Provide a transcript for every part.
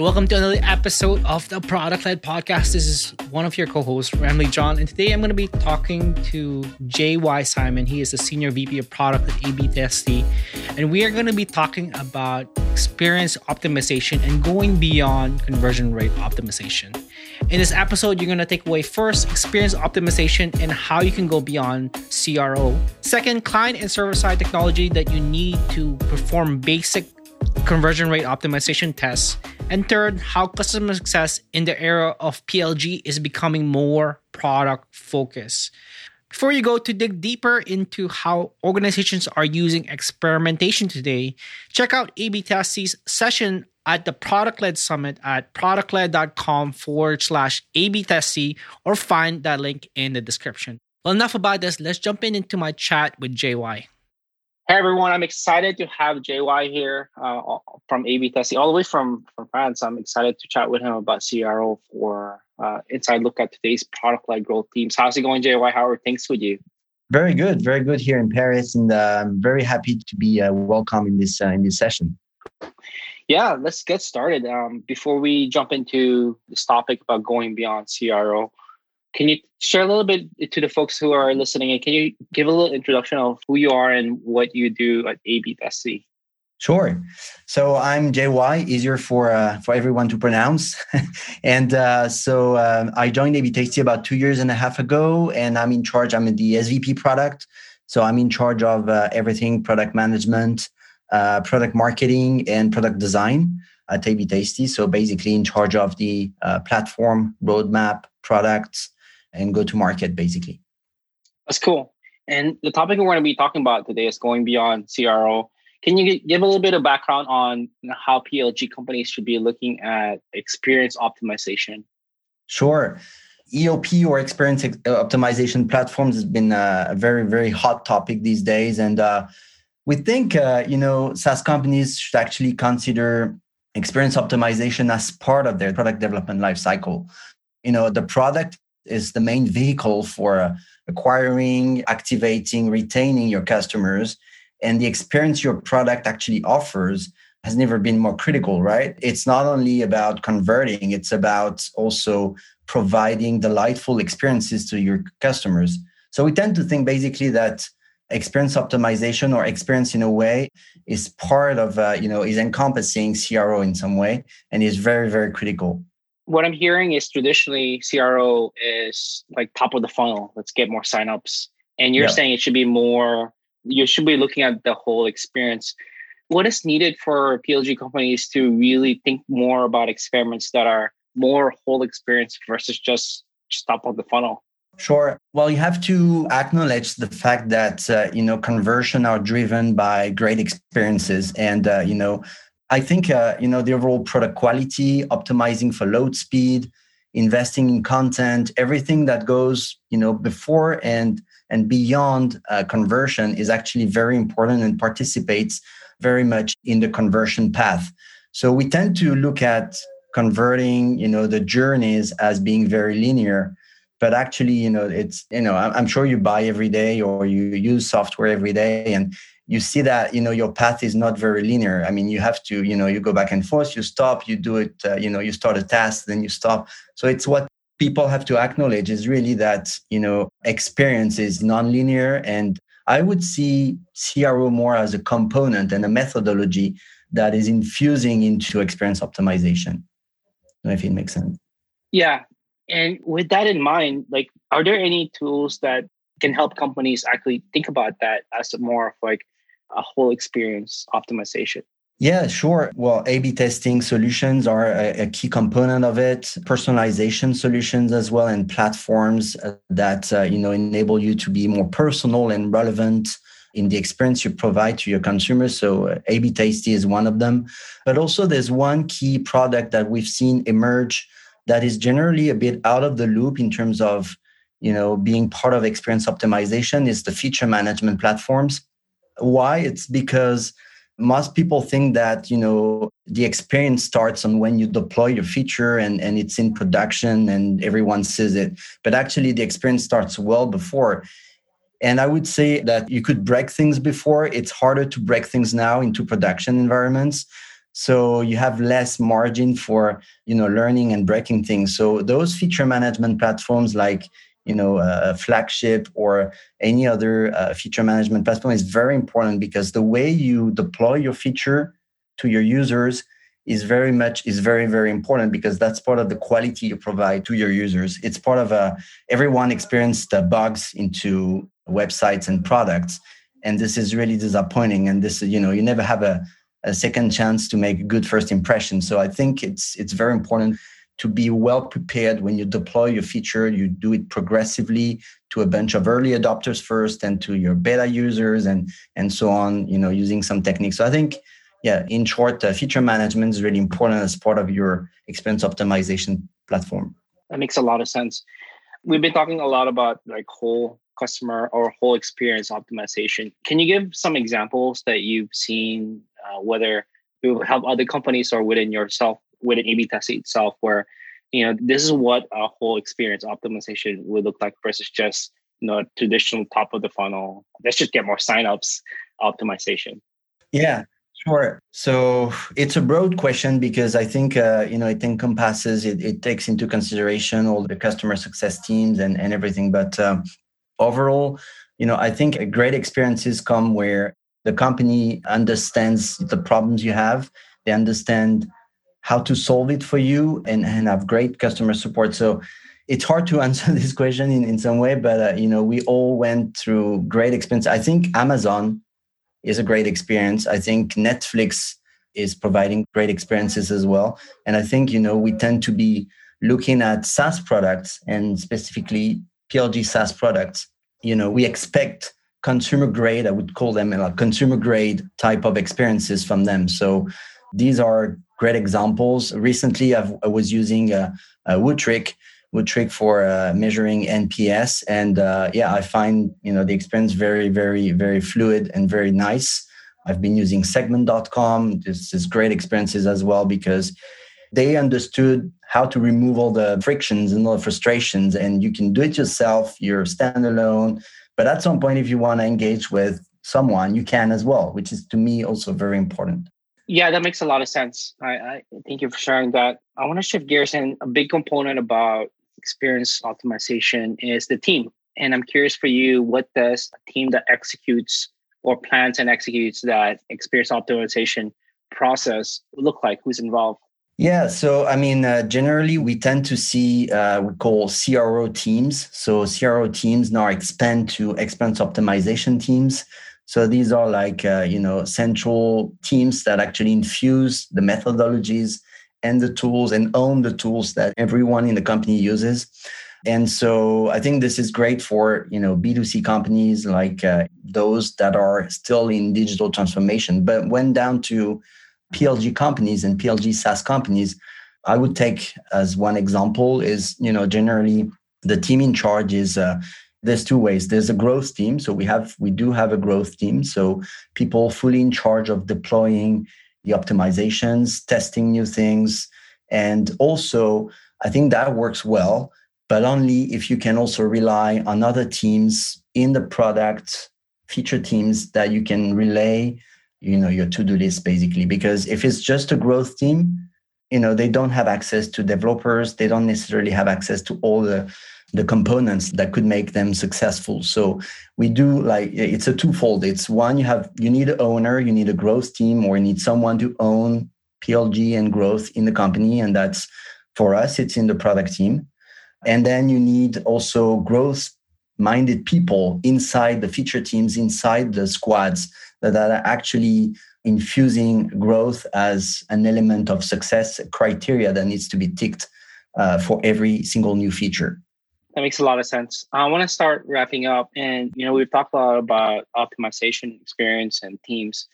Welcome to another episode of the Product Led Podcast. This is one of your co-hosts, Ramli John, and today I'm going to be talking to JY Simon. He is the Senior VP of Product at AB Tasty, and we are going to be talking about experience optimization and going beyond conversion rate optimization. In this episode, you're going to take away first experience optimization and how you can go beyond CRO. Second, client and server side technology that you need to perform basic conversion rate optimization tests. And third, how customer success in the era of PLG is becoming more product focused. Before you go to dig deeper into how organizations are using experimentation today, check out AB Tasty's session at the Product Led Summit at productled.com forward slash AB or find that link in the description. Well, enough about this. Let's jump in into my chat with JY. Hey everyone, I'm excited to have JY here uh, from AB Tasty, all the way from, from France. I'm excited to chat with him about CRO for uh, inside look at today's product led growth teams. How's it going, JY? How are things with you? Very good, very good here in Paris, and uh, I'm very happy to be uh, welcome in this uh, in this session. Yeah, let's get started. Um, before we jump into this topic about going beyond CRO, can you share a little bit to the folks who are listening? And can you give a little introduction of who you are and what you do at AB Tasty? Sure. So I'm JY, easier for uh, for everyone to pronounce. and uh, so um, I joined AB Tasty about two years and a half ago, and I'm in charge. I'm in the SVP product, so I'm in charge of uh, everything product management, uh, product marketing, and product design at AB Tasty. So basically, in charge of the uh, platform roadmap, products, and go to market basically. That's cool. And the topic we're going to be talking about today is going beyond CRO. Can you give a little bit of background on how PLG companies should be looking at experience optimization? Sure. EOP or experience optimization platforms has been a very, very hot topic these days. And uh, we think, uh, you know, SaaS companies should actually consider experience optimization as part of their product development lifecycle. You know, the product is the main vehicle for acquiring, activating, retaining your customers. And the experience your product actually offers has never been more critical, right? It's not only about converting, it's about also providing delightful experiences to your customers. So we tend to think basically that experience optimization or experience in a way is part of, uh, you know, is encompassing CRO in some way and is very, very critical what I'm hearing is traditionally CRO is like top of the funnel. Let's get more signups. And you're yeah. saying it should be more, you should be looking at the whole experience. What is needed for PLG companies to really think more about experiments that are more whole experience versus just, just top of the funnel? Sure. Well, you have to acknowledge the fact that uh, you know conversion are driven by great experiences, and uh, you know I think uh, you know the overall product quality, optimizing for load speed, investing in content, everything that goes you know before and and beyond uh, conversion is actually very important and participates very much in the conversion path. So we tend to look at converting you know the journeys as being very linear but actually you know it's you know i'm sure you buy every day or you use software every day and you see that you know your path is not very linear. I mean you have to you know you go back and forth you stop you do it uh, you know you start a task then you stop. So it's what people have to acknowledge is really that you know experience is non-linear. And i would see cro more as a component and a methodology that is infusing into experience optimization. If it makes sense. Yeah. And with that in mind like are there any tools that can help companies actually think about that as more of like a whole experience optimization? Yeah, sure. Well, A B testing solutions are a, a, key component of it. Personalization solutions as well, and platforms uh, that uh, you know enable you to be more personal and relevant in the experience you provide to your consumers. So, uh, A B Tasty is one of them. But also, there's one key product that we've seen emerge that is generally a bit out of the loop in terms of you know being part of experience optimization. Is the feature management platforms why? It's because most people think that you know the experience starts on when you deploy your feature and, and it's in production and everyone sees it. But actually the experience starts well before. And i would say that you could break things before. It's harder to break things now into production environments. So you have less margin for you know learning and breaking things. So those feature management platforms like you know a flagship or any other uh, feature management platform is very important because the way you deploy your feature to your users is very much is very very important because that's part of the quality you provide to your users. It's part of a uh, everyone experienced bugs into websites and products and this is really disappointing and this you know you never have a, a second chance to make a good first impression so i think it's it's very important to be well prepared when you deploy your feature you do it progressively to a bunch of early adopters first and to your beta users and and so on you know using some techniques so i think yeah, in short, uh, feature management is really important as part of your experience optimization platform. That makes a lot of sense. We've been talking a lot about like whole customer or whole experience optimization. Can you give some examples that you've seen, uh, whether you help other companies or within yourself, within A/B testing itself, where you know this is what a whole experience optimization would look like versus just you know traditional top of the funnel. Let's just get more signups optimization. Yeah, Sure. So it's a broad question because I think uh, you know it encompasses it, it takes into consideration all the customer success teams and and everything. But um, overall, you know, I think great experiences come where the company understands the problems you have. They understand how to solve it for you and, and have great customer support. So it's hard to answer this question in, in some way, but uh, you know, we all went through great experience. I think Amazon is a great experience. I think Netflix is providing great experiences as well. And I think, you know, we tend to be looking at SaaS products and specifically PLG SaaS products. You know, we expect consumer grade, I would call them like consumer grade type of experiences from them. So these are great examples. Recently, I've, i was using a, a Wootric Wootric for uh, measuring NPS. And uh, yeah, I find you know the experience very, very, very fluid and very nice. I've been using segment.com. This is great experiences as well because they understood how to remove all the frictions and all the frustrations. And you can do it yourself, you're standalone. But at some point, if you want to engage with someone, you can as well, which is to me also very important. Yeah, that makes a lot of sense. I, I thank you for sharing that. I want to shift gears and a big component about experience optimization is the team. And I'm curious for you, what does a team that executes or plans and executes that experience optimization process look like? Who's involved? Yeah, so I mean, uh, generally we tend to see uh, we call CRO teams. So CRO teams now expand to experience optimization teams. So these are like uh, you know central teams that actually infuse the methodologies and the tools and own the tools that everyone in the company uses. And so I think this is great for you know B2C companies like uh, those that are still in digital transformation. But when down to PLG companies and PLG SaaS companies, I would take as one example is you know generally the team in charge is uh, there's two ways. There's a growth team. So we have we do have a growth team. So people fully in charge of deploying the optimizations, testing new things. And also, I think that works well, but only if you can also rely on other teams in the product feature teams that you can relay, you know, your to-do list basically. Because if it's just a growth team, you know, they don't have access to developers, they don't necessarily have access to all the the components that could make them successful. So we do like it's a twofold. It's one you have you need an owner, you need a growth team, or you need someone to own PLG and growth in the company, and that's for us it's in the product team. And then you need also growth minded people inside the feature teams, inside the squads that are actually infusing growth as an element of success criteria that needs to be ticked uh, for every single new feature. That makes a lot of sense. I want to start wrapping up. And, you know, we've talked a lot about optimization experience and teams.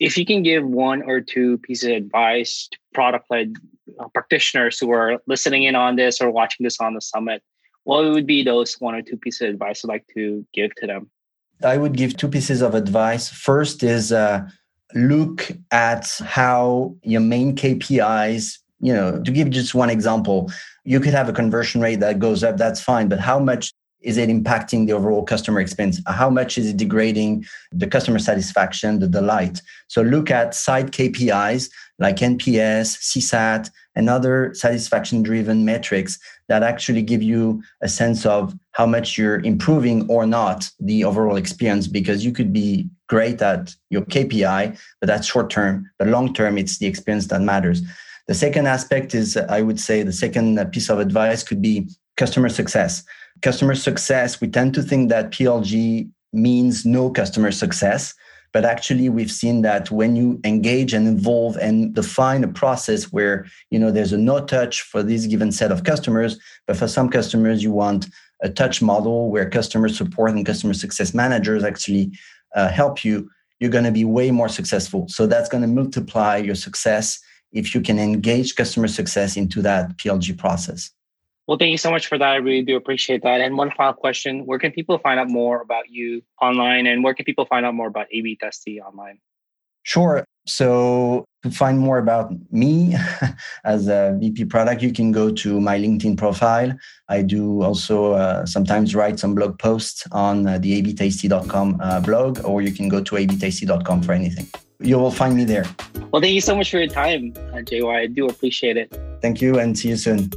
If you can give one or two pieces of advice to product led uh, practitioners who are listening in on this or watching this on the summit, what would be those one or two pieces of advice you'd like to give to them? I would give two pieces of advice. First is uh, look at how your main KPIs you know to give just one example you could have a conversion rate that goes up that's fine but how much is it impacting the overall customer experience? How much is it degrading the customer satisfaction, the delight? So look at side KPIs like NPS, CSAT, and other satisfaction driven metrics that actually give you a sense of how much you're improving or not the overall experience because you could be great at your KPI, but that's short term. But long term, it's the experience that matters. The second aspect is, I would say, the second piece of advice could be customer success customer success, we tend to think that PLG means no customer success. But actually, we've seen that when you engage and involve and define a process where you know there's a no touch for this given set of customers, but for some customers you want a touch model where customer support and customer success managers actually uh, help you, you're going to be way more successful. So that's going to multiply your success if you can engage customer success into that PLG process. Well, thank you so much for that. I really do appreciate that. And one final question Where can people find out more about you online and where can people find out more about AB Tasty online? Sure. So, to find more about me as a VP product, you can go to my LinkedIn profile. I do also uh, sometimes write some blog posts on uh, the abtasty.com uh, blog, or you can go to abtasty.com for anything. You will find me there. Well, thank you so much for your time, uh, JY. I do appreciate it. Thank you and see you soon.